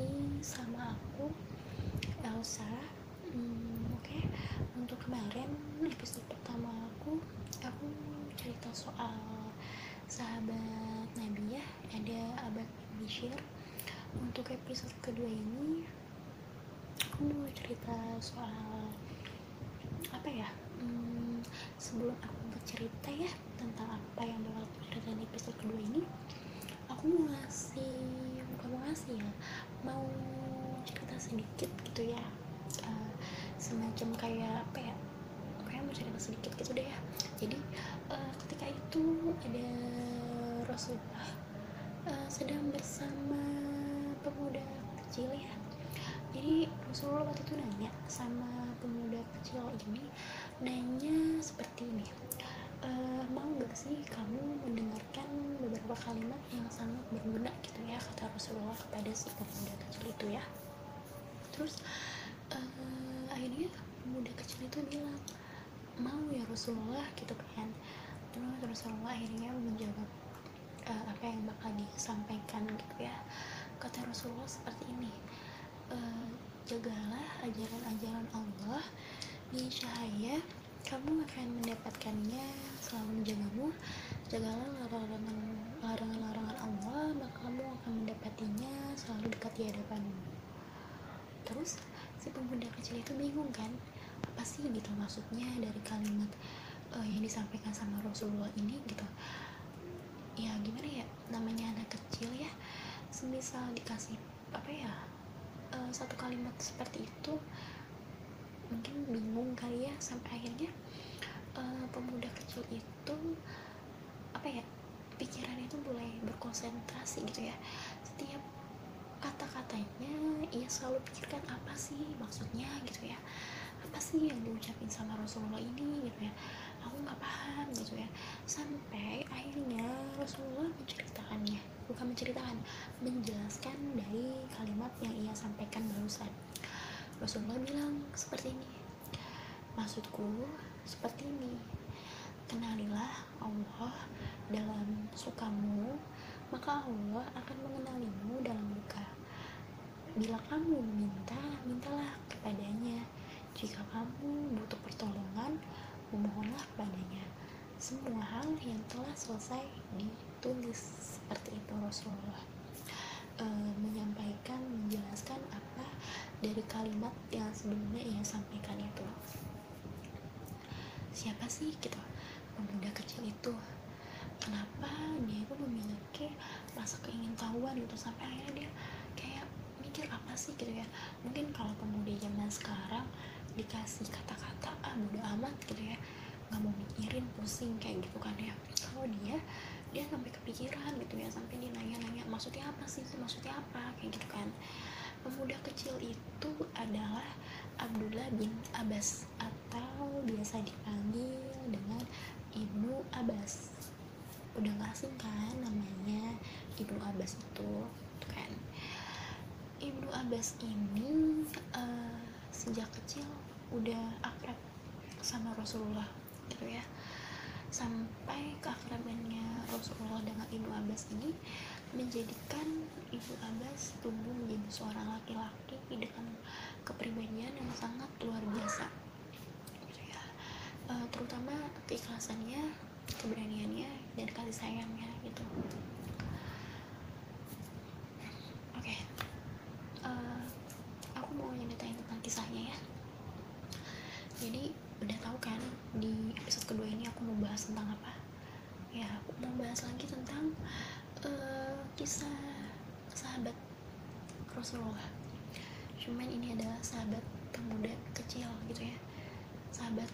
lagi sama aku Elsa. Hmm, oke. Okay. untuk kemarin episode pertama aku aku cerita soal sahabat Nabi ya ada abad Bishir untuk episode kedua ini aku mau cerita soal apa ya? Hmm, sebelum aku bercerita ya tentang apa yang bakal aku cerita di episode kedua ini aku mau ngasih bukan mau ngasih ya mau cerita sedikit gitu ya. Uh, semacam kayak apa ya? Kayak mau cerita sedikit gitu deh ya. Jadi uh, ketika itu ada Rasulullah uh, sedang bersama pemuda kecil ya. Jadi Rasulullah waktu itu nanya sama pemuda kecil ini nanya seperti ini. Uh, mau gak sih kamu mendengarkan beberapa kalimat yang sangat berguna gitu ya kata Rasulullah kepada si pemuda kecil itu ya. Terus uh, akhirnya pemuda kecil itu bilang mau ya Rasulullah gitu kan. Terus Rasulullah akhirnya menjawab uh, apa yang bakal disampaikan gitu ya. Kata Rasulullah seperti ini uh, jagalah ajaran-ajaran Allah di cahaya kamu akan mendapatkannya selama menjagamu. Jagalah larangan larangan-larangan Allah maka kamu akan mendapatinya selalu dekat di hadapanmu. Terus si pemuda kecil itu bingung kan? Apa sih gitu maksudnya dari kalimat uh, yang disampaikan sama Rasulullah ini gitu? Ya gimana ya? Namanya anak kecil ya semisal dikasih apa ya uh, satu kalimat seperti itu mungkin bingung kali ya sampai akhirnya uh, pemuda kecil itu apa ya pikirannya itu mulai berkonsentrasi gitu ya. Setiap kata-katanya ia selalu pikirkan apa sih maksudnya? gitu ya. Apa sih yang diucapin sama Rasulullah ini? gitu ya. Aku nggak paham gitu ya. Sampai akhirnya Rasulullah menceritakannya bukan menceritakan menjelaskan dari kalimat yang ia sampaikan barusan. Rasulullah bilang seperti ini maksudku seperti ini kenalilah Allah dalam sukamu maka Allah akan mengenalimu dalam duka bila kamu meminta mintalah kepadanya. Jika kamu butuh pertolongan memohonlah kepadanya. Semua hal yang telah selesai ditulis seperti itu Rasulullah. E, menyampaikan menjelaskan apa dari kalimat yang sebelumnya ia sampaikan itu. Siapa sih gitu pemuda kecil itu. Kenapa dia itu memiliki rasa keingintahuan gitu sampai akhirnya dia kayak mikir apa sih gitu ya. Mungkin kalau pemuda zaman sekarang dikasih kata-kata ah bodo amat gitu ya. Nggak mau mikirin pusing kayak gitu kan ya. Kalau dia dia sampai kepikiran gitu ya sampai dia nanya-nanya maksudnya apa sih maksudnya apa? Kayak gitu kan. Pemuda kecil itu adalah Abdullah bin Abbas atau biasa dipanggil dengan Ibnu Abbas. Udah gak asing kan namanya? Ibnu Abbas itu kan. Ibnu Abbas ini uh, sejak kecil udah akrab sama Rasulullah gitu ya. Sampai keakrabannya Rasulullah dengan Ibnu Abbas ini menjadikan Ibu Abbas tumbuh menjadi seorang laki-laki dengan kepribadian yang sangat luar biasa. E, terutama keikhlasannya keberaniannya dan kasih sayangnya gitu. Oke. Okay. uh, aku mau nyeritain tentang kisahnya ya. Jadi udah tahu kan di episode kedua ini aku mau bahas tentang apa? Ya aku mau bahas lagi tentang uh, kisah sahabat Rasulullah. Cuman ini adalah sahabat pemuda kecil gitu ya. Sahabat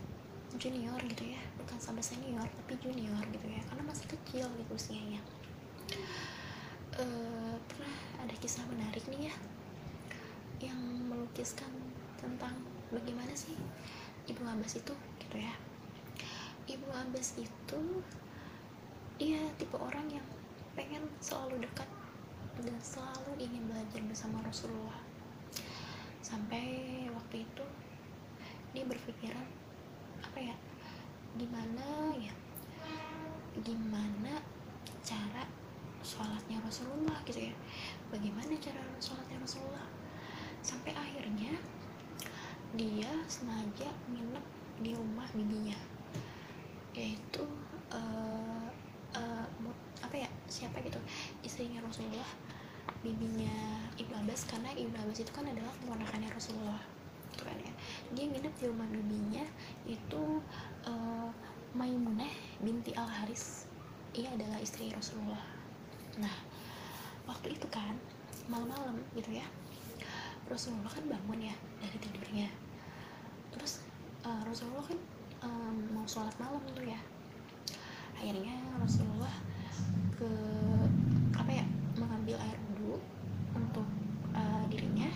junior gitu ya. Bukan sahabat senior tapi junior gitu ya. Karena masih kecil gitu usianya. Uh, pernah ada kisah menarik nih ya yang melukiskan tentang bagaimana sih Ibu Abbas itu gitu ya. Ibu Abbas itu dia tipe orang yang pengen selalu dekat dan selalu ingin belajar bersama Rasulullah. Sampai waktu itu dia berpikiran ya? Gimana ya? Gimana cara sholatnya Rasulullah gitu ya? Bagaimana cara sholatnya Rasulullah? Sampai akhirnya dia sengaja nginep di rumah bibinya yaitu uh, uh, apa ya? Siapa gitu? Istrinya Rasulullah bibinya Ibnu Abbas. Karena Ibnu Abbas itu kan adalah keponakannya Rasulullah gitu kan ya. Dia nginep di rumah bibinya itu uh, Maimunah binti Al Haris ia adalah istri Rasulullah. Nah waktu itu kan malam-malam gitu ya Rasulullah kan bangun ya dari tidurnya. Terus uh, Rasulullah kan um, mau sholat malam tuh ya. Akhirnya Rasulullah ke apa ya mengambil air wudhu untuk uh, dirinya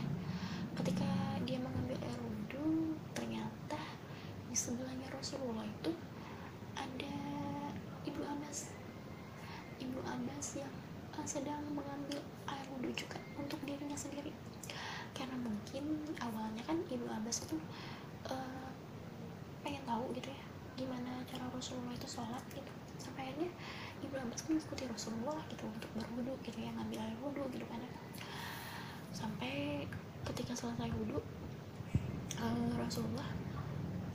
ketika dia mengambil air wudhu ternyata di sebelahnya Rasulullah itu ada Ibu Abbas. Ibu Abbas yang uh, sedang mengambil air wudhu juga untuk dirinya sendiri. Karena mungkin awalnya kan Ibu Abbas itu uh, pengen tahu gitu ya gimana cara Rasulullah itu sholat gitu. Sampai akhirnya Ibu Abbas kan mengikuti Rasulullah gitu untuk berwudu gitu ya ngambil air wudhu gitu kan sampai ketika selesai wudhu uh, Rasulullah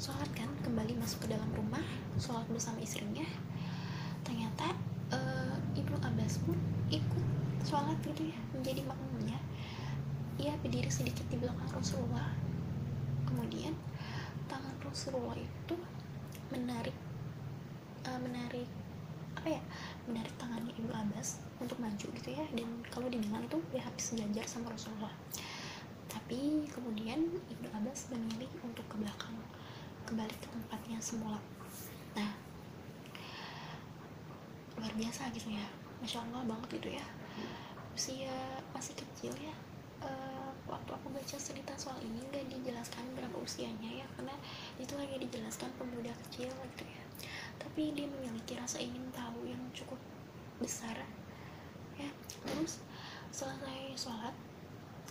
sholat kan kembali masuk ke dalam rumah sholat bersama istrinya. Ternyata uh, Ibnu Abbas pun ikut sholat gitu ya menjadi makmumnya. Ia berdiri sedikit di belakang Rasulullah. Kemudian tangan Rasulullah itu menarik uh, menarik apa ya menarik tangannya Ibu Abbas untuk maju gitu ya. Dan kalau dibilang itu dia habis sejajar sama Rasulullah. Tapi kemudian Ibnu Abbas memilih untuk ke belakang kembali ke tempatnya semula. Nah luar biasa gitu ya. Masya Allah banget gitu ya. Usia masih kecil ya. Uh, waktu aku baca cerita soal ini nggak dijelaskan berapa usianya ya karena itu hanya dijelaskan pemuda kecil gitu ya. Tapi dia memiliki rasa ingin tahu yang cukup besar ya. Terus selesai sholat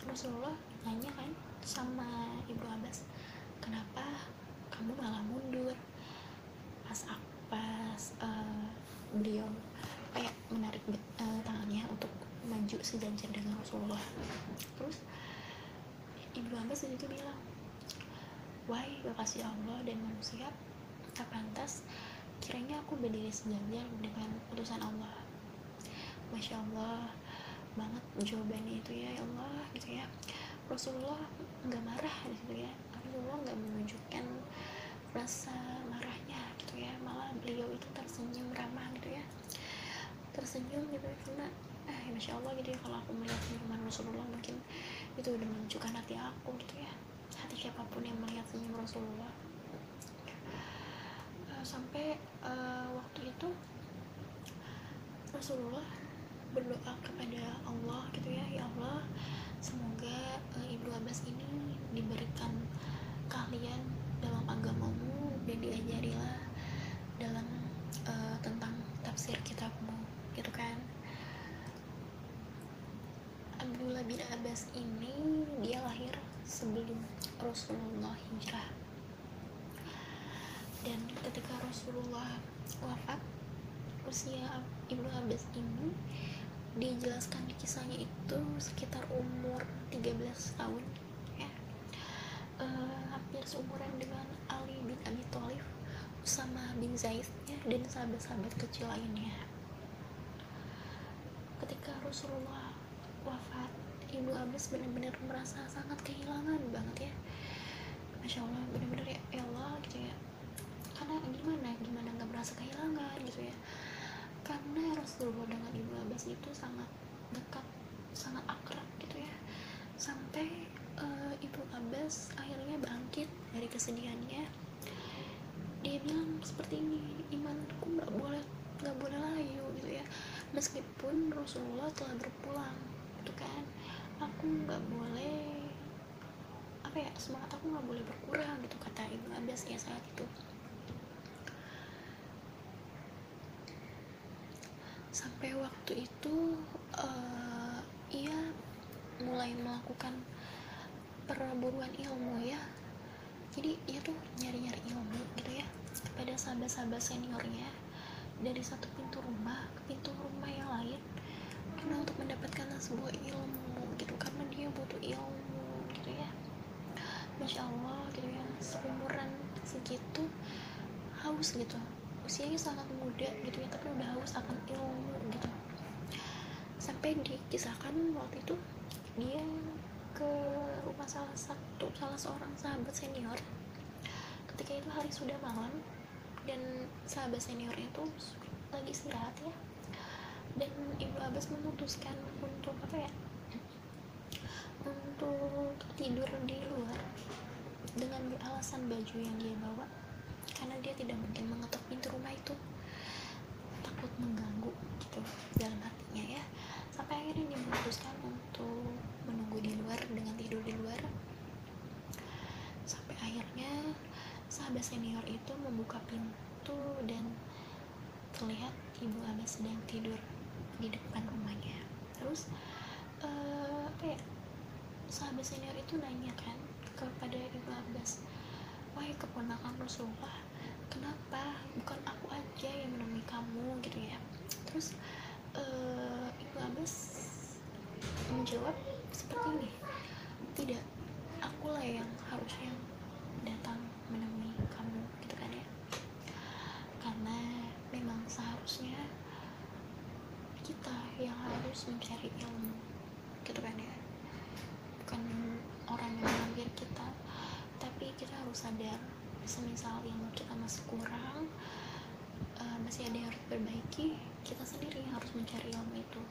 Rasulullah nanya kan sama Ibu Abbas kenapa kamu malah mundur. Pas pas uh, beliau kayak menarik uh, tangannya untuk maju sejajar dengan Rasulullah. Terus Ibu Abbas itu bilang wahai kekasih Allah dan manusia tak pantas kiranya aku berdiri sejajar dengan putusan Allah. Masya Allah banget jawabannya itu ya, ya Allah gitu ya. Rasulullah nggak marah gitu ya Rasulullah nggak menunjukkan rasa marahnya gitu ya. Malah beliau itu tersenyum ramah gitu ya. Tersenyum gitu ya karena eh masya Allah gitu ya kalau aku melihat senyuman Rasulullah mungkin itu udah menunjukkan hati aku gitu ya. Hati siapa pun yang melihat senyum Rasulullah. Uh, sampai uh, waktu itu Rasulullah berdoa kepada Allah gitu ya ya Allah semoga uh, Ibu Abbas ini diberikan kalian dalam agamamu dan diajarilah dalam uh, tentang tafsir kitabmu gitu kan? Abdullah bin Abbas ini dia lahir sebelum Rasulullah hijrah. Dan ketika Rasulullah wafat usia Ibnu Abbas ini dijelaskan di kisahnya itu sekitar umur 13 tahun seumuran dengan Ali bin Abi Thalib Usama bin Zaid ya, dan sahabat-sahabat kecil lainnya. Ketika Rasulullah wafat Ibu Abbas benar-benar merasa sangat kehilangan banget ya. Masya Allah benar-benar ya, ya Allah gitu ya. Karena gimana? Gimana nggak merasa kehilangan gitu ya? Karena Rasulullah dengan Ibu Abbas itu sangat dekat sangat akrab gitu ya. Sampai uh, Ibu Abbas akhirnya bangkit dari kesedihannya. Dia bilang seperti ini imanku nggak boleh nggak boleh layu gitu ya. Meskipun Rasulullah telah berpulang gitu kan. Aku nggak boleh apa ya semangat aku nggak boleh berkurang gitu kata Ibu Abbas ya saat itu. Sampai waktu itu uh, ia mulai melakukan perburuan ilmu ya. Jadi ia tuh nyari-nyari ilmu gitu ya. Kepada sahabat-sahabat seniornya dari satu pintu rumah ke pintu rumah yang lain. Karena untuk mendapatkan sebuah ilmu gitu karena dia butuh ilmu gitu ya. Masya allah gitu ya. Seumuran segitu haus gitu. Usianya sangat muda gitu ya tapi udah haus akan ilmu gitu. Sampai dikisahkan waktu itu dia ke rumah salah satu salah seorang sahabat senior. Ketika itu hari sudah malam dan sahabat senior itu lagi istirahat ya. Dan ibu Abbas memutuskan untuk apa ya untuk tidur di luar dengan beralasan baju yang dia bawa. Karena dia tidak mungkin mengetuk pintu rumah itu. Takut mengganggu gitu dalam hatinya ya sampai akhirnya dia memutuskan untuk menunggu di luar dengan tidur di luar sampai akhirnya sahabat senior itu membuka pintu dan terlihat ibu Abbas sedang tidur di depan rumahnya. Terus uh, sahabat senior itu nanya kan kepada ibu Abbas wahai keponakan Rasulullah kenapa? Bukan aku aja yang menemui kamu gitu ya. Terus uh, ibu Abbas menjawab seperti ini tidak akulah yang harusnya datang menemui kamu gitu kan ya? Karena memang seharusnya kita yang harus mencari ilmu gitu kan ya? Bukan orang yang mengambil kita tapi kita harus sadar semisal ilmu kita masih kurang uh, masih ada yang harus perbaiki kita sendiri yang harus mencari ilmu itu.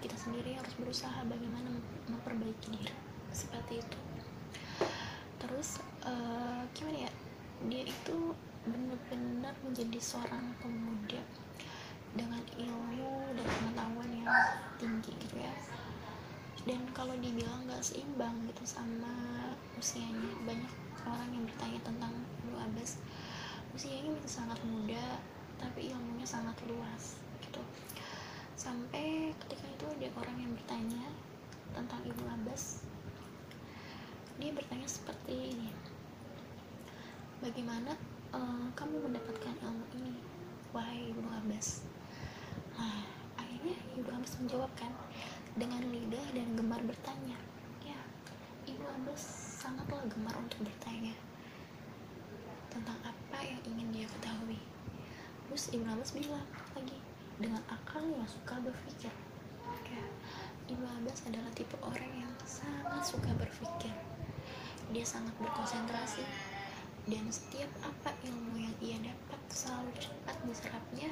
Kita sendiri harus berusaha bagaimana memperbaiki diri seperti itu terus uh, gimana ya dia itu benar-benar menjadi seorang pemuda dengan ilmu dan pengetahuan yang tinggi gitu ya. Dan kalau dibilang gak seimbang gitu sama usianya banyak orang yang bertanya tentang Ibu Abbas usianya masih sangat muda tapi ilmunya sangat luas gitu. Sampai ketika itu ada orang yang bertanya tentang Ibu Abbas dia bertanya seperti ini bagaimana uh, kamu mendapatkan ilmu ini wahai Ibu Abbas Nah, akhirnya Ibu Abbas menjawabkan dengan lidah dan gemar bertanya. Ya, Ibu Abbas sangatlah gemar untuk bertanya tentang apa yang ingin dia ketahui. Terus Ibu Abbas bilang lagi dengan akal yang suka berpikir. Ya, Ibu Abbas adalah tipe orang yang sangat suka berpikir. Dia sangat berkonsentrasi. Dan setiap apa ilmu yang ia dapat selalu cepat diserapnya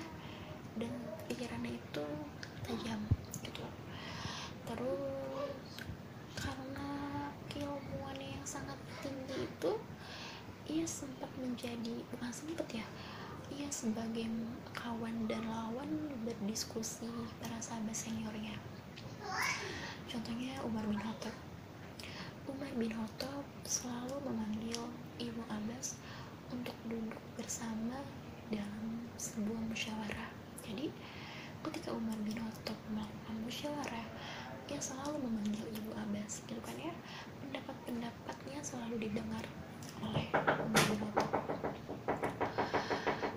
dan pikirannya itu tajam gitu. Terus karena keilmuannya yang sangat tinggi itu ia sempat menjadi bukan sempat ya ia sebagai kawan dan lawan berdiskusi para sahabat seniornya. Contohnya Umar bin Khattab Umar bin Khattab selalu memanggil Ibu Abbas untuk duduk bersama dalam sebuah musyawarah. Jadi ketika Umar bin Khattab melakukan musyawarah ia selalu memanggil Ibu Abbas gitu kan ya? Pendapat-pendapatnya selalu didengar oleh Umar bin Khattab.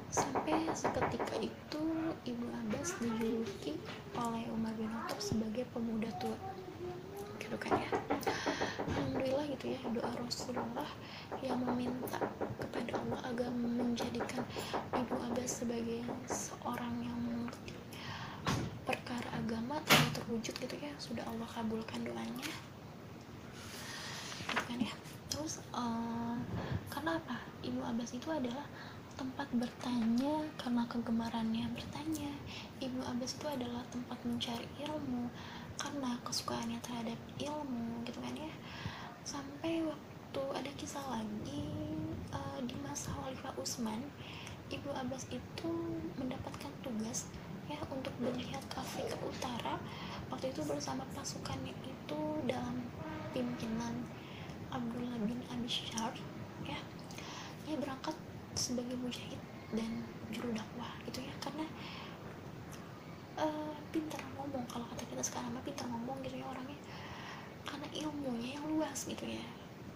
Sampai seketika itu Ibu Abbas dijuluki oleh Umar bin Khattab sebagai pemuda tua gitu kan ya Alhamdulillah gitu ya doa Rasulullah yang meminta kepada Allah agar menjadikan Ibu Abbas sebagai seorang yang perkara agama telah terwujud gitu ya sudah Allah kabulkan doanya. Gitu kan ya. Terus uh, karena apa? Ibu Abbas itu adalah tempat bertanya karena kegemarannya bertanya. Ibu Abbas itu adalah tempat mencari ilmu karena kesukaannya terhadap ilmu gitu kan ya. Sampai waktu ada kisah lagi uh, di masa Khalifah Utsman Ibu Abbas itu mendapatkan tugas ya untuk ke Afrika Utara. Waktu itu bersama pasukannya itu dalam pimpinan Abdullah bin Abi Syar ya. Dia berangkat sebagai mujahid dan juru dakwah gitu ya. Karena uh, pintar ngomong. Kalau kata kita sekarang mah pintar ngomong gitu ya orangnya. Karena ilmunya yang luas gitu ya.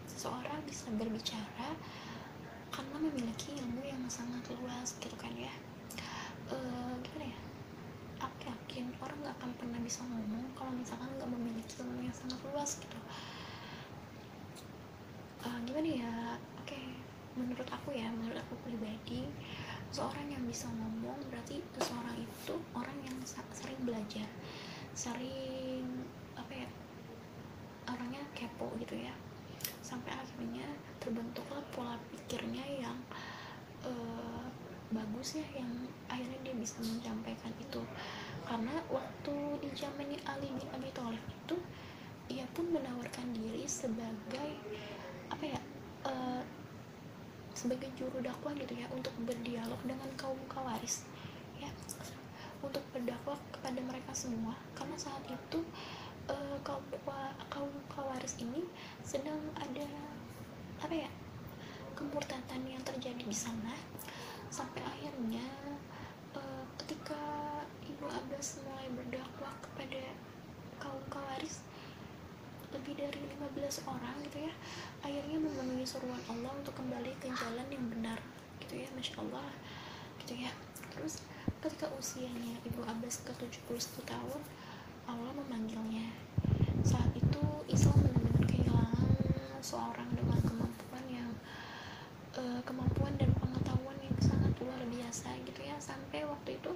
Seseorang bisa berbicara karena memiliki ilmu yang sangat luas gitu kan ya. Uh, gimana ya? Aku yakin orang nggak akan pernah bisa ngomong kalau misalkan nggak memiliki ilmu yang sangat luas gitu. Uh, gimana ya? Oke okay. menurut aku ya menurut aku pribadi seorang yang bisa ngomong berarti seseorang itu orang yang sering belajar. Sering apa ya orangnya kepo gitu ya. Sampai akhirnya terbentuklah pola pikirnya yang uh, bagus ya yang akhirnya dia bisa menyampaikan itu. Karena waktu di zamannya Ali bin Abi Thalib itu ia pun menawarkan diri sebagai apa ya uh, sebagai juru dakwah gitu ya untuk berdialog dengan kaum kawaris ya. Untuk berdakwah kepada mereka semua. Karena saat itu uh, kaum kaum kawaris ini sedang ada apa ya kemurtatan yang terjadi di sana. Sampai akhirnya uh, ketika Ibu Abbas mulai berdakwah kepada kaum kawaris lebih dari 15 orang gitu ya akhirnya memenuhi seruan Allah untuk kembali ke jalan yang benar gitu ya Masya Allah gitu ya. Terus ketika usianya Ibu Abbas ke 71 tahun Allah memanggilnya. Saat itu Islam benar-benar kehilangan seorang dengan kemampuan yang uh, kemampuan dan pengetahuan yang sangat luar biasa gitu ya. Sampai waktu itu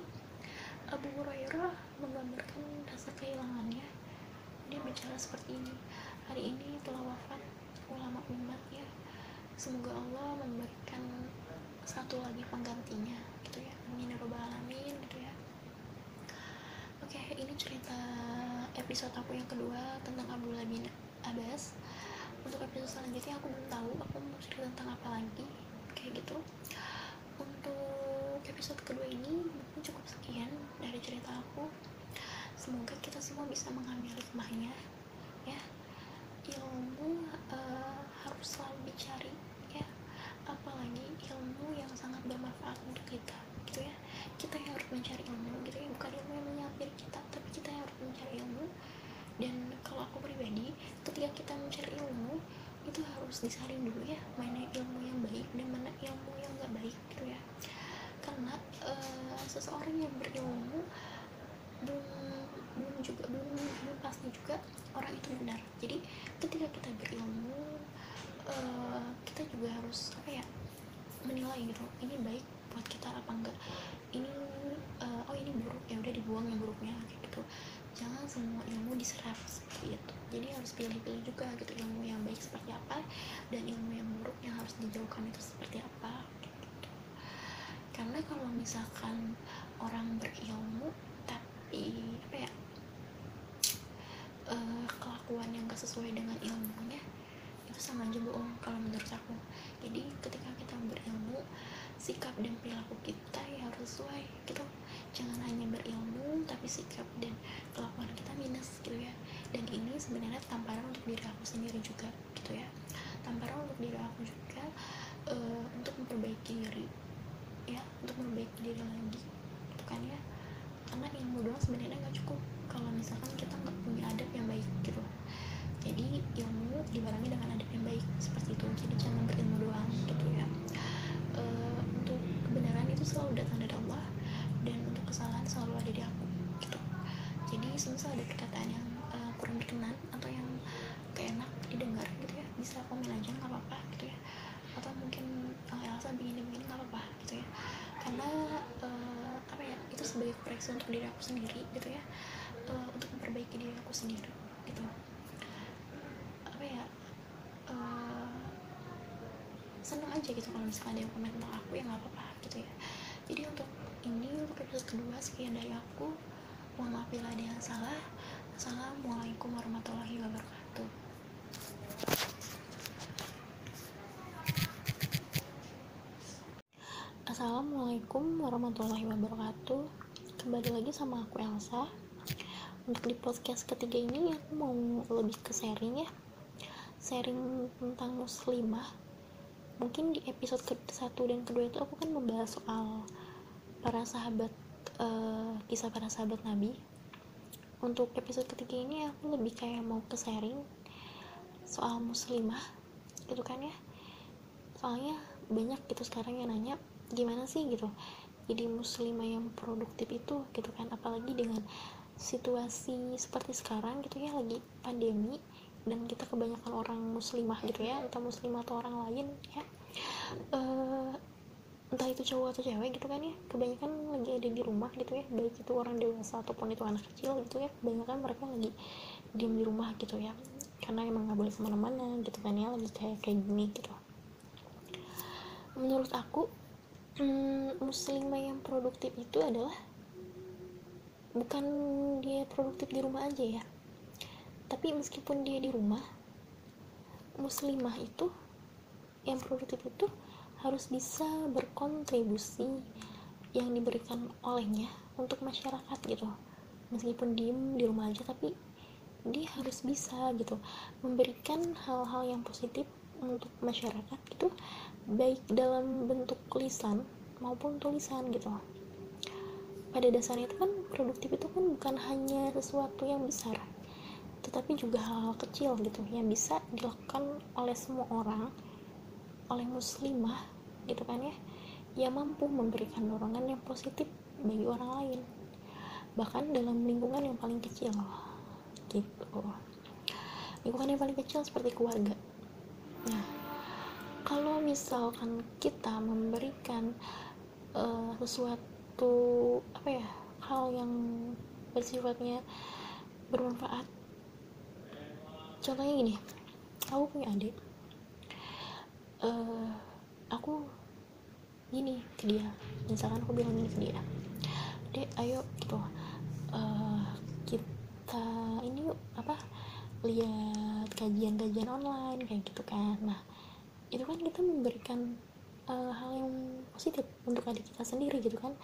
Abu Hurairah menggambarkan rasa kehilangannya dia bicara seperti ini. Hari ini telah wafat ulama umat ya. Semoga Allah memberikan satu lagi penggantinya gitu ya. Amin ya alamin gitu ya. Oke ini cerita episode aku yang kedua tentang Abdullah bin Abbas. Untuk episode selanjutnya aku belum tahu aku mau cerita tentang apa lagi kayak gitu. Untuk episode kedua ini mungkin cukup sekian dari cerita aku semoga kita semua bisa mengambil hikmahnya ya. Ilmu uh, harus selalu dicari ya. Apalagi ilmu yang sangat bermanfaat untuk kita gitu ya. Kita yang harus mencari ilmu gitu ya. Bukan ilmu yang menyapir kita tapi kita yang harus mencari ilmu. Dan kalau aku pribadi ketika kita mencari ilmu itu harus disaring dulu ya. Mana ilmu yang baik dan mana ilmu yang gak baik gitu ya. Karena uh, seseorang yang berilmu belum belum juga belum, belum pasti juga orang itu benar. Jadi ketika kita berilmu uh, kita juga harus apa ya menilai gitu. Ini baik buat kita apa enggak? Ini uh, oh ini buruk. Ya udah dibuang yang buruknya gitu. Jangan semua ilmu diserap seperti itu. Jadi harus pilih-pilih juga gitu ilmu yang baik seperti apa dan ilmu yang buruk yang harus dijauhkan itu seperti apa gitu. Karena kalau misalkan orang berilmu tapi apa ya uh, kelakuan yang gak sesuai dengan ilmunya itu sama aja bohong kalau menurut aku jadi ketika kita berilmu sikap dan perilaku kita ya harus sesuai gitu jangan hanya berilmu tapi sikap dan kelakuan kita minus gitu ya dan ini sebenarnya tamparan untuk diri aku sendiri juga gitu ya tamparan untuk diri aku juga uh, untuk memperbaiki diri ya untuk memperbaiki diri lagi gitu kan ya karena ilmu doang sebenarnya nggak cukup kalau misalkan kita nggak punya adab yang baik gitu jadi ilmu dibarengi dengan adab yang baik seperti itu jadi jangan berilmu doang gitu ya e, untuk kebenaran itu selalu datang dari Allah dan untuk kesalahan selalu ada di aku gitu jadi semisal ada perkataan yang uh, kurang berkenan atau yang keenak didengar gitu ya bisa komen aja nggak apa-apa gitu ya atau mungkin uh, Elsa begini begini nggak apa-apa gitu ya karena uh, apa ya itu koreksi untuk diri aku sendiri gitu ya. Uh, untuk memperbaiki diri aku sendiri gitu. Apa ya uh, seneng aja gitu kalau misalnya ada yang komen tentang aku ya nggak apa-apa gitu ya. Jadi untuk ini untuk episode kedua sekian dari aku. Mohon maaf bila ada yang salah. Assalamualaikum warahmatullahi wabarakatuh. Assalamualaikum warahmatullahi wabarakatuh Kembali lagi sama aku Elsa. Untuk di podcast ketiga ini aku mau lebih ke sharing ya. Sharing tentang muslimah. Mungkin di episode ke satu dan kedua itu aku kan membahas soal para sahabat uh, kisah para sahabat nabi. Untuk episode ketiga ini aku lebih kayak mau ke sharing soal muslimah. Gitu kan ya? Soalnya banyak gitu sekarang yang nanya gimana sih? gitu jadi muslimah yang produktif itu gitu kan. Apalagi dengan situasi seperti sekarang gitu ya lagi pandemi dan kita kebanyakan orang muslimah gitu ya entah muslimah atau orang lain ya. Uh, entah itu cowok atau cewek gitu kan ya. Kebanyakan lagi ada di rumah gitu ya. Baik itu orang dewasa ataupun itu anak kecil gitu ya. Kebanyakan mereka lagi diam di rumah gitu ya. Karena emang nggak boleh ke mana-mana gitu kan ya. Lagi kayak kayak gini gitu. Menurut aku hmm, muslimah yang produktif itu adalah bukan dia produktif di rumah aja ya. Tapi meskipun dia di rumah muslimah itu yang produktif itu harus bisa berkontribusi yang diberikan olehnya untuk masyarakat gitu. Meskipun diem di rumah aja tapi dia harus bisa gitu memberikan hal-hal yang positif untuk masyarakat gitu baik dalam bentuk lisan maupun tulisan gitu pada dasarnya itu kan produktif itu kan bukan hanya sesuatu yang besar tetapi juga hal-hal kecil gitu yang bisa dilakukan oleh semua orang oleh muslimah gitu kan ya yang mampu memberikan dorongan yang positif bagi orang lain bahkan dalam lingkungan yang paling kecil gitu. Lingkungan yang paling kecil seperti keluarga nah kalau misalkan kita memberikan uh, sesuatu suatu apa ya hal yang bersifatnya bermanfaat. Contohnya gini aku punya adik. Uh, aku gini ke dia misalkan aku bilang gini ke dia dek ayo gitu. Uh, kita ini yuk apa lihat kajian-kajian online kayak gitu kan. Nah itu kan kita memberikan uh, hal yang positif untuk adik kita sendiri gitu kan.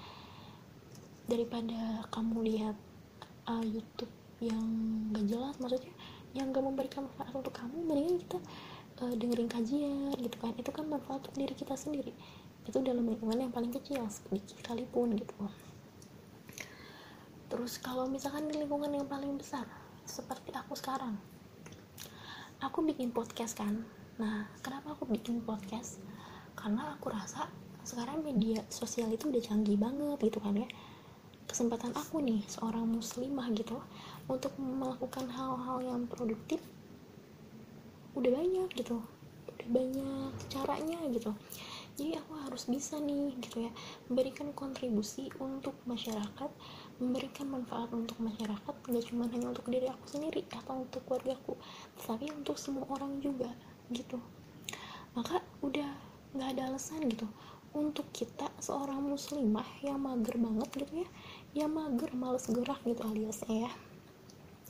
Daripada kamu lihat uh, YouTube yang gak jelas maksudnya yang gak memberikan manfaat untuk kamu mendingan kita uh, dengerin kajian gitu kan. Itu kan manfaat untuk diri kita sendiri. Itu dalam lingkungan yang paling kecil sedikit sekalipun gitu. Terus kalau misalkan di lingkungan yang paling besar seperti aku sekarang. Aku bikin podcast kan. Nah kenapa aku bikin podcast? Karena aku rasa sekarang media sosial itu udah canggih banget gitu kan ya. Kesempatan aku nih seorang muslimah gitu untuk melakukan hal-hal yang produktif udah banyak gitu. Udah banyak caranya gitu. Jadi aku harus bisa nih gitu ya memberikan kontribusi untuk masyarakat memberikan manfaat untuk masyarakat gak cuma hanya untuk diri aku sendiri atau untuk keluargaku tapi untuk semua orang juga gitu. Maka udah nggak ada alasan gitu. Untuk kita seorang muslimah yang mager banget gitu ya yang mager males gerak gitu aliasnya ya.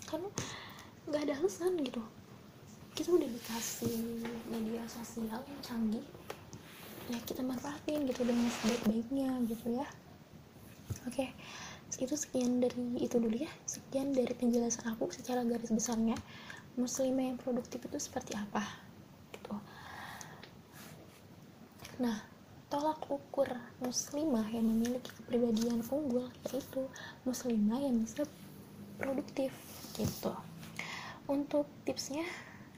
Karena nggak ada alasan gitu. Kita udah dikasih media sosial yang canggih ya kita manfaatin gitu dengan sebaik-baiknya gitu ya. Oke itu sekian dari itu dulu ya. Sekian dari penjelasan aku secara garis besarnya. Muslimah yang produktif itu seperti apa? Gitu. Nah tolak ukur muslimah yang memiliki kepribadian unggul yaitu muslimah yang bisa produktif gitu. Untuk tipsnya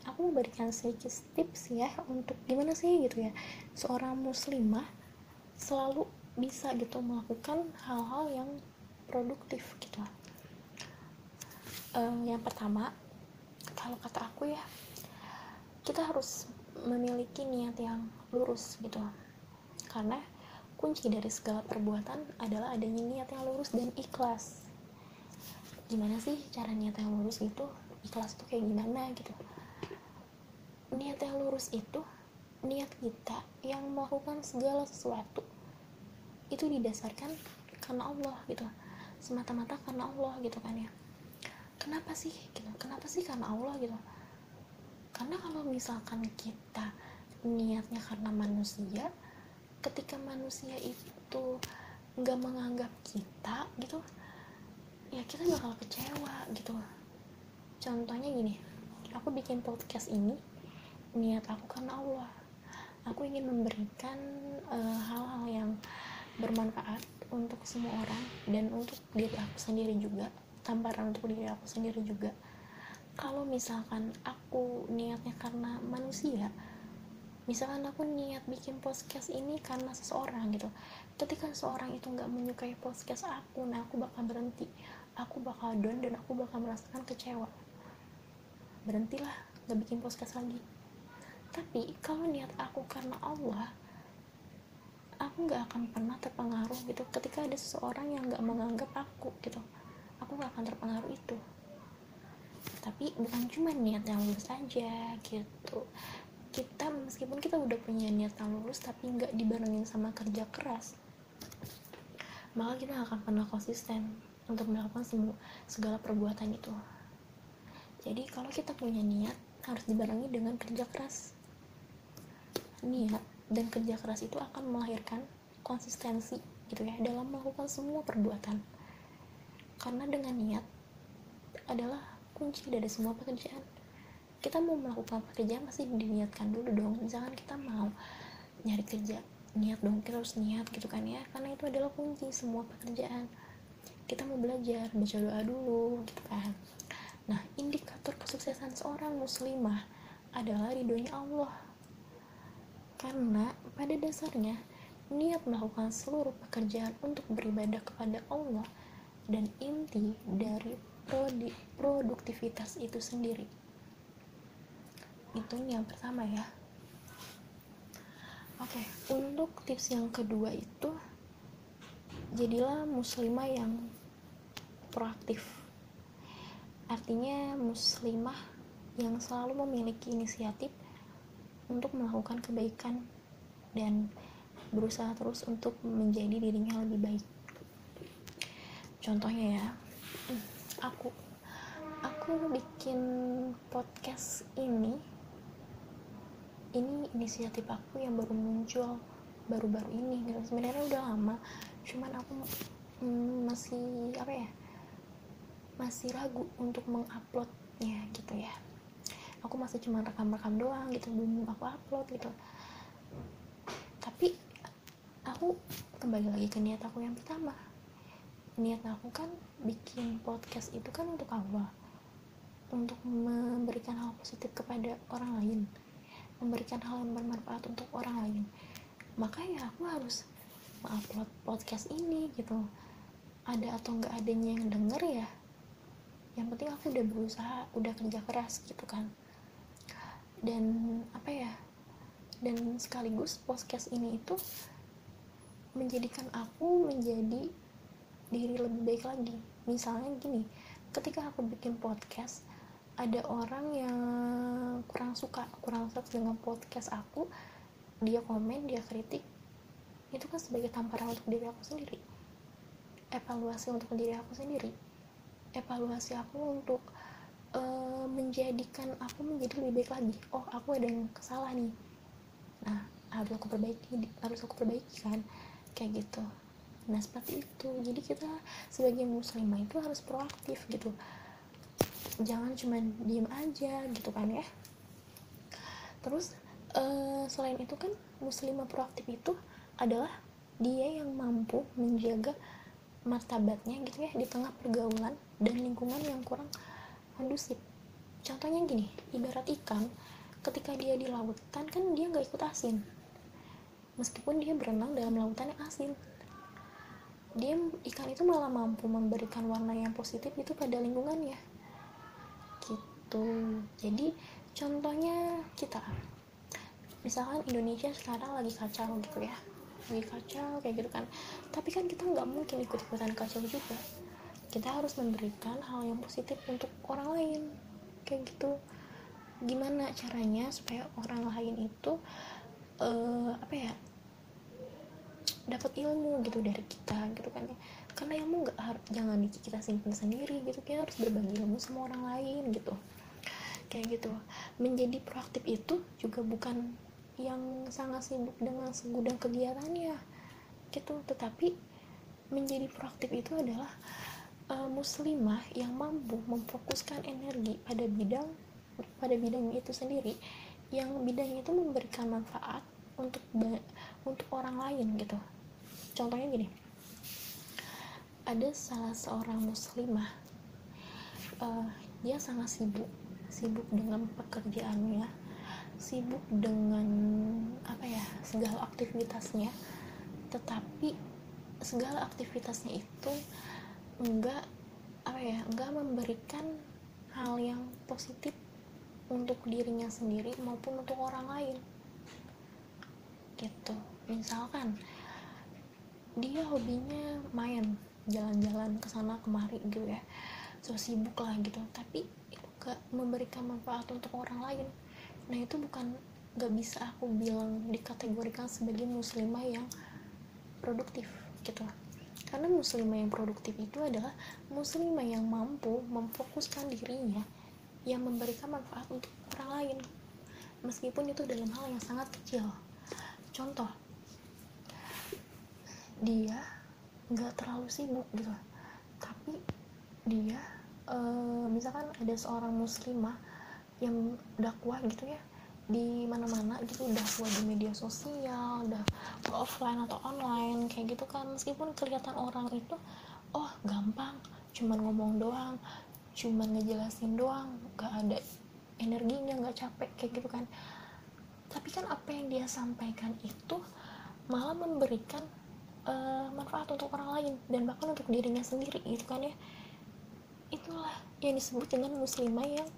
aku memberikan sedikit tips ya untuk gimana sih gitu ya. Seorang muslimah selalu bisa gitu melakukan hal-hal yang produktif gitu. Uh, yang pertama kalau kata aku ya kita harus memiliki niat yang lurus gitu. Karena kunci dari segala perbuatan adalah adanya niat yang lurus dan ikhlas. Gimana sih cara niat yang lurus itu? Ikhlas tuh kayak gimana gitu? Niat yang lurus itu niat kita yang melakukan segala sesuatu itu didasarkan karena Allah gitu semata-mata karena Allah gitu kan ya. Kenapa sih? Gitu. Kenapa sih karena Allah gitu? Karena kalau misalkan kita niatnya karena manusia ketika manusia itu nggak menganggap kita gitu ya kita bakal kecewa gitu. Contohnya gini aku bikin podcast ini niat aku karena Allah. Aku ingin memberikan eh, hal-hal uh, yang bermanfaat untuk semua orang dan untuk diri aku sendiri juga tamparan untuk diri aku sendiri juga. Kalau misalkan aku niatnya karena manusia misalkan aku niat bikin podcast ini karena seseorang gitu ketika seseorang itu nggak menyukai podcast aku nah aku bakal berhenti. Aku bakal down dan aku bakal merasakan kecewa. Berhentilah nggak bikin podcast lagi. Tapi kalau niat aku karena Allah aku nggak akan pernah terpengaruh gitu. Ketika ada seseorang yang nggak menganggap aku gitu aku nggak akan terpengaruh itu. Tapi bukan cuma niat yang lulus aja gitu. Kita meskipun kita udah punya niat yang lulus tapi nggak dibarengin sama kerja keras maka kita akan pernah konsisten untuk melakukan semua segala perbuatan itu. Jadi kalau kita punya niat harus dibarengi dengan kerja keras. Niat dan kerja keras itu akan melahirkan konsistensi gitu ya dalam melakukan semua perbuatan. Karena dengan niat adalah kunci dari semua pekerjaan. Kita mau melakukan pekerjaan pasti diniatkan dulu dong. Misalkan kita mau nyari kerja niat dong kita harus niat gitu kan ya. Karena itu adalah kunci semua pekerjaan. Kita mau belajar baca doa dulu gitu kan. Nah indikator kesuksesan seorang muslimah adalah ridhonya Allah karena pada dasarnya niat melakukan seluruh pekerjaan untuk beribadah kepada Allah dan inti dari produktivitas itu sendiri. Itu yang pertama ya. Oke untuk tips yang kedua itu jadilah muslimah yang proaktif. Artinya muslimah yang selalu memiliki inisiatif untuk melakukan kebaikan dan berusaha terus untuk menjadi dirinya lebih baik. Contohnya ya aku aku bikin podcast ini ini inisiatif aku yang baru muncul baru-baru ini gitu. Sebenarnya udah lama cuman aku mm, masih apa ya masih ragu untuk menguploadnya gitu ya aku masih cuma rekam-rekam doang gitu belum aku upload gitu. Tapi aku kembali lagi ke niat aku yang pertama. Niat aku kan bikin podcast itu kan untuk Allah. Untuk memberikan hal positif kepada orang lain. Memberikan hal yang bermanfaat untuk orang lain. Maka ya aku harus mengupload podcast ini gitu. Ada atau nggak adanya yang denger ya yang penting aku udah berusaha udah kerja keras gitu kan dan apa ya dan sekaligus podcast ini itu menjadikan aku menjadi diri lebih baik lagi. Misalnya gini ketika aku bikin podcast ada orang yang kurang suka kurang suka dengan podcast aku dia komen dia kritik itu kan sebagai tamparan untuk diri aku sendiri. Evaluasi untuk diri aku sendiri. Evaluasi aku untuk uh, menjadikan aku menjadi lebih baik lagi. Oh aku ada yang salah nih. Nah harus aku perbaiki harus aku perbaiki kan? Kayak gitu. Nah seperti itu. Jadi kita sebagai muslimah itu harus proaktif gitu. Jangan cuma diem aja gitu kan ya. Terus uh, selain itu kan muslimah proaktif itu adalah dia yang mampu menjaga martabatnya gitu ya di tengah pergaulan dan lingkungan yang kurang kondusif contohnya gini ibarat ikan ketika dia di lautan kan dia nggak ikut asin. Meskipun dia berenang dalam lautan yang asin. Dia ikan itu malah mampu memberikan warna yang positif itu pada lingkungannya. Gitu. Jadi contohnya kita. Misalkan Indonesia sekarang lagi kacau gitu ya. Lagi kacau kayak gitu kan. Tapi kan kita nggak mungkin ikut-ikutan kacau juga kita harus memberikan hal yang positif untuk orang lain. Kayak gitu. Gimana caranya supaya orang lain itu uh, apa ya dapat ilmu gitu dari kita gitu kan karena ilmu nggak harus jangan kita simpan sendiri gitu. Kita harus berbagi ilmu sama orang lain gitu. Kayak gitu. Menjadi proaktif itu juga bukan yang sangat sibuk dengan segudang kegiatannya gitu. Tetapi menjadi proaktif itu adalah uh, muslimah yang mampu memfokuskan energi pada bidang pada bidang itu sendiri yang bidang itu memberikan manfaat untuk untuk orang lain gitu. Contohnya gini ada salah seorang muslimah uh, dia sangat sibuk sibuk dengan pekerjaannya sibuk dengan apa ya segala aktivitasnya tetapi segala aktivitasnya itu enggak apa ya enggak memberikan hal yang positif untuk dirinya sendiri maupun untuk orang lain. Gitu. Misalkan dia hobinya main jalan-jalan ke sana kemari gitu ya. So sibuk lah gitu. Tapi itu gak memberikan manfaat untuk orang lain. Nah itu bukan gak bisa aku bilang dikategorikan sebagai muslimah yang produktif gitu karena muslimah yang produktif itu adalah muslimah yang mampu memfokuskan dirinya yang memberikan manfaat untuk orang lain. Meskipun itu dalam hal yang sangat kecil. Contoh dia nggak terlalu sibuk gitu. Tapi dia uh, misalkan ada seorang muslimah yang dakwah gitu ya di mana-mana gitu udah buat di media sosial udah offline atau online kayak gitu kan. Meskipun kelihatan orang itu oh gampang cuman ngomong doang cuman ngejelasin doang gak ada energinya gak capek kayak gitu kan. Tapi kan apa yang dia sampaikan itu malah memberikan uh, manfaat untuk orang lain dan bahkan untuk dirinya sendiri gitu kan ya. Itulah yang disebut dengan muslimah yang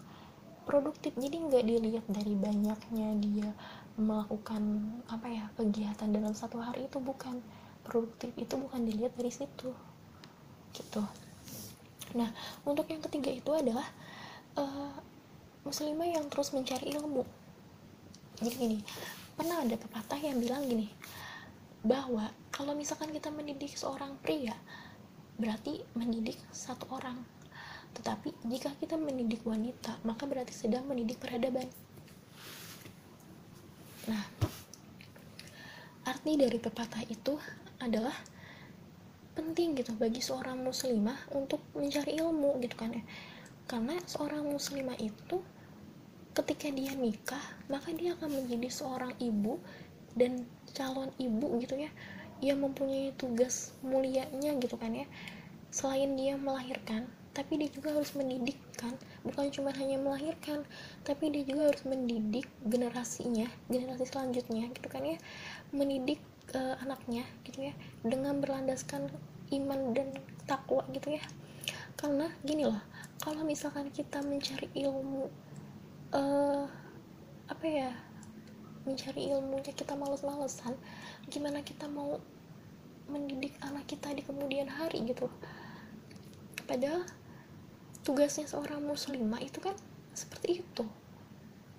produktif. Jadi nggak dilihat dari banyaknya dia melakukan apa ya kegiatan dalam satu hari itu bukan produktif. Itu bukan dilihat dari situ. Gitu. Nah untuk yang ketiga itu adalah uh, muslimah yang terus mencari ilmu. Jadi gini pernah ada pepatah yang bilang gini bahwa kalau misalkan kita mendidik seorang pria berarti mendidik satu orang tetapi jika kita mendidik wanita maka berarti sedang mendidik peradaban. Nah arti dari pepatah itu adalah penting gitu bagi seorang muslimah untuk mencari ilmu gitu kan ya. Karena seorang muslimah itu ketika dia nikah maka dia akan menjadi seorang ibu dan calon ibu gitu ya. Yang mempunyai tugas mulianya gitu kan ya. Selain dia melahirkan tapi dia juga harus mendidik kan? Bukan cuma hanya melahirkan tapi dia juga harus mendidik generasinya generasi selanjutnya gitu kan ya? Mendidik uh, anaknya gitu ya? Dengan berlandaskan iman dan takwa gitu ya? Karena gini loh kalau misalkan kita mencari ilmu uh, apa ya? Mencari ilmunya kita males-malesan gimana kita mau mendidik anak kita di kemudian hari gitu padahal tugasnya seorang muslimah itu kan seperti itu.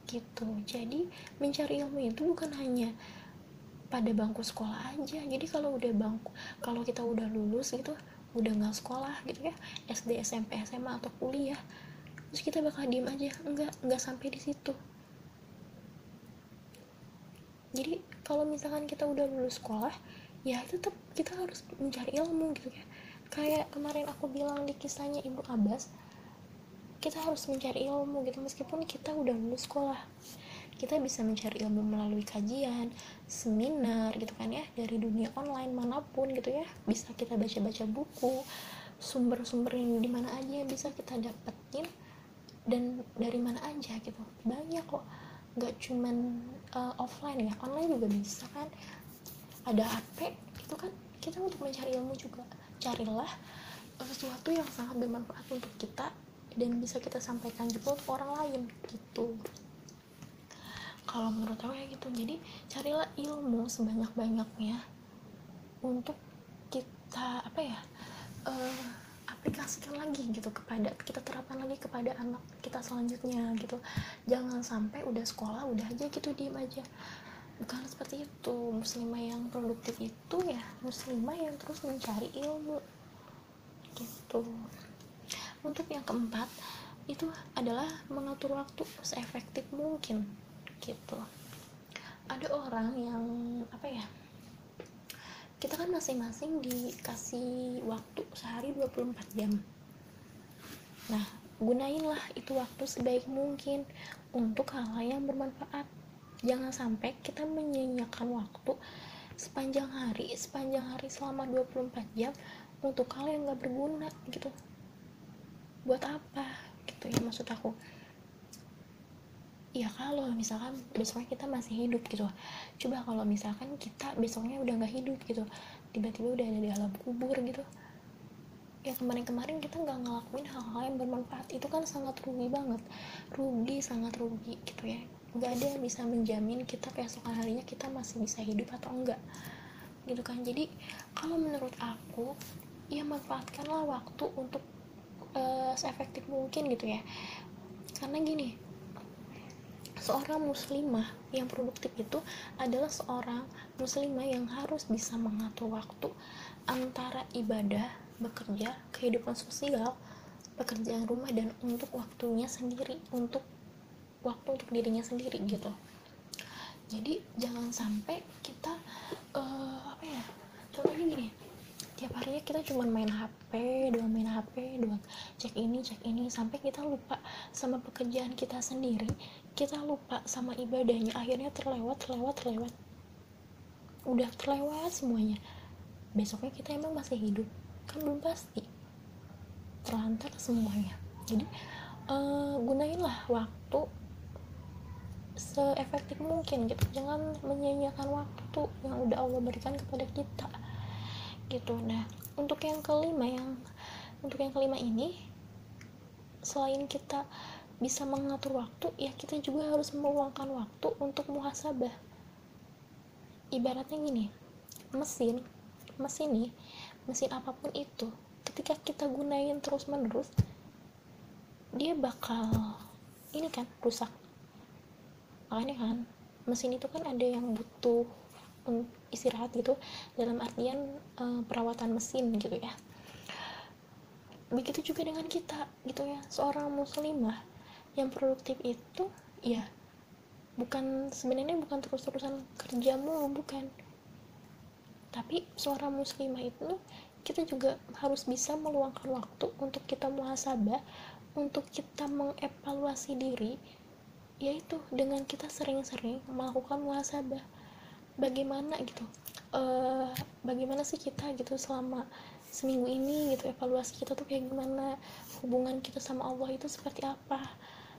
Gitu. Jadi mencari ilmu itu bukan hanya pada bangku sekolah aja. Jadi kalau udah bangku kalau kita udah lulus gitu udah nggak sekolah gitu ya SD SMP SMA atau kuliah terus kita bakal diem aja. Enggak enggak sampai di situ. Jadi kalau misalkan kita udah lulus sekolah ya tetap kita harus mencari ilmu gitu ya. Kayak kemarin aku bilang di kisahnya ibu Abbas kita harus mencari ilmu gitu. Meskipun kita udah lulus sekolah kita bisa mencari ilmu melalui kajian, seminar gitu kan ya dari dunia online mana pun gitu ya. Bisa kita baca-baca buku sumber-sumber yang di mana aja bisa kita dapetin dan dari mana aja gitu. Banyak kok nggak cuman uh, offline ya online juga bisa kan. Ada HP itu kan kita untuk mencari ilmu juga. Carilah sesuatu yang sangat bermanfaat untuk kita dan bisa kita sampaikan juga untuk orang lain gitu. Kalau menurut aku ya gitu. Jadi carilah ilmu sebanyak banyaknya untuk kita apa ya uh, aplikasikan lagi gitu kepada kita terapkan lagi kepada anak kita selanjutnya gitu. Jangan sampai udah sekolah udah aja gitu diem aja. Bukan seperti itu. Muslimah yang produktif itu ya muslimah yang terus mencari ilmu gitu untuk yang keempat itu adalah mengatur waktu seefektif mungkin gitu. Ada orang yang apa ya kita kan masing-masing dikasih waktu sehari 24 jam. Nah gunainlah itu waktu sebaik mungkin untuk hal-hal yang bermanfaat. Jangan sampai kita menyanyiakan waktu sepanjang hari sepanjang hari selama 24 jam untuk hal yang gak berguna gitu buat apa gitu ya maksud aku. Ya kalau misalkan besoknya kita masih hidup gitu. Coba kalau misalkan kita besoknya udah nggak hidup gitu. Tiba-tiba udah ada di alam kubur gitu. Ya kemarin-kemarin kita nggak ngelakuin hal-hal yang bermanfaat. Itu kan sangat rugi banget. Rugi sangat rugi gitu ya. Nggak ada yang bisa menjamin kita keesokan harinya kita masih bisa hidup atau enggak gitu kan. Jadi kalau menurut aku ya manfaatkanlah waktu untuk uh, seefektif mungkin gitu ya karena gini seorang muslimah yang produktif itu adalah seorang muslimah yang harus bisa mengatur waktu antara ibadah, bekerja, kehidupan sosial, pekerjaan rumah dan untuk waktunya sendiri, untuk waktu untuk dirinya sendiri gitu. Jadi jangan sampai kita uh, apa ya? Contohnya gini, tiap harinya kita cuma main HP doang main HP doang. Cek ini cek ini sampai kita lupa sama pekerjaan kita sendiri. Kita lupa sama ibadahnya. Akhirnya terlewat terlewat terlewat. Udah terlewat semuanya. Besoknya kita emang masih hidup? Kan belum pasti. Terlantar semuanya. Jadi uh, gunainlah waktu seefektif mungkin gitu. Jangan menyia-nyiakan waktu yang udah Allah berikan kepada kita gitu. Nah untuk yang kelima yang untuk yang kelima ini selain kita bisa mengatur waktu ya kita juga harus meluangkan waktu untuk muhasabah. Ibaratnya gini mesin mesin nih mesin apa pun itu ketika kita gunain terus menerus dia bakal ini kan rusak. Makanya kan mesin itu kan ada yang butuh istirahat gitu dalam artian e, perawatan mesin gitu ya. Begitu juga dengan kita gitu ya seorang muslimah yang produktif itu ya bukan sebenarnya bukan terus-terusan kerja mulu bukan. Tapi seorang muslimah itu kita juga harus bisa meluangkan waktu untuk kita muhasabah untuk kita mengevaluasi diri yaitu dengan kita sering-sering melakukan muhasabah bagaimana gitu? Uh, bagaimana sih kita gitu selama seminggu ini gitu evaluasi kita tuh kayak gimana? Hubungan kita sama Allah itu seperti apa?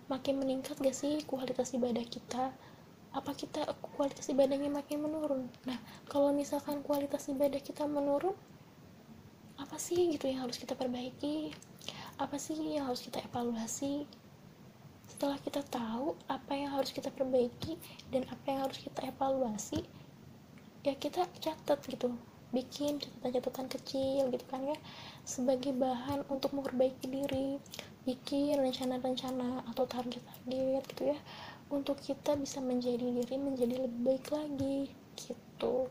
Makin meningkat gak sih kualitas ibadah kita? Apa kita kualitas ibadahnya makin menurun? Nah kalau misalkan kualitas ibadah kita menurun apa sih gitu yang harus kita perbaiki? Apa sih yang harus kita evaluasi? Setelah kita tahu apa yang harus kita perbaiki dan apa yang harus kita evaluasi ya kita catat gitu bikin catatan-catatan kecil gitu kan ya sebagai bahan untuk memperbaiki diri bikin rencana-rencana atau target-target gitu ya untuk kita bisa menjadi diri menjadi lebih baik lagi gitu.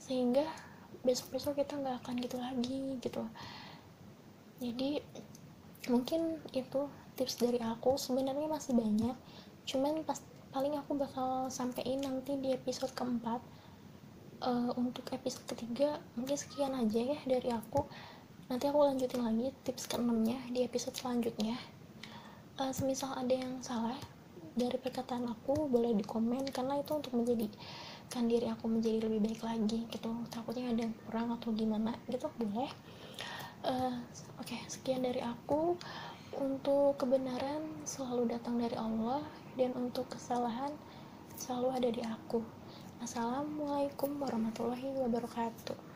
Sehingga besok-besok kita nggak akan gitu lagi gitu. Jadi mungkin itu tips dari aku. Sebenarnya masih banyak cuman pas paling aku bakal sampein nanti di episode keempat. Uh, untuk episode ketiga mungkin sekian aja ya dari aku. Nanti aku lanjutin lagi tips keenamnya di episode selanjutnya. Uh, semisal ada yang salah dari perkataan aku boleh di komen karena itu untuk menjadikan diri aku menjadi lebih baik lagi gitu. Takutnya ada yang kurang atau gimana gitu boleh. Uh, oke okay, sekian dari aku. Untuk kebenaran selalu datang dari Allah dan untuk kesalahan selalu ada di aku. Assalamualaikum warahmatullahi wabarakatuh.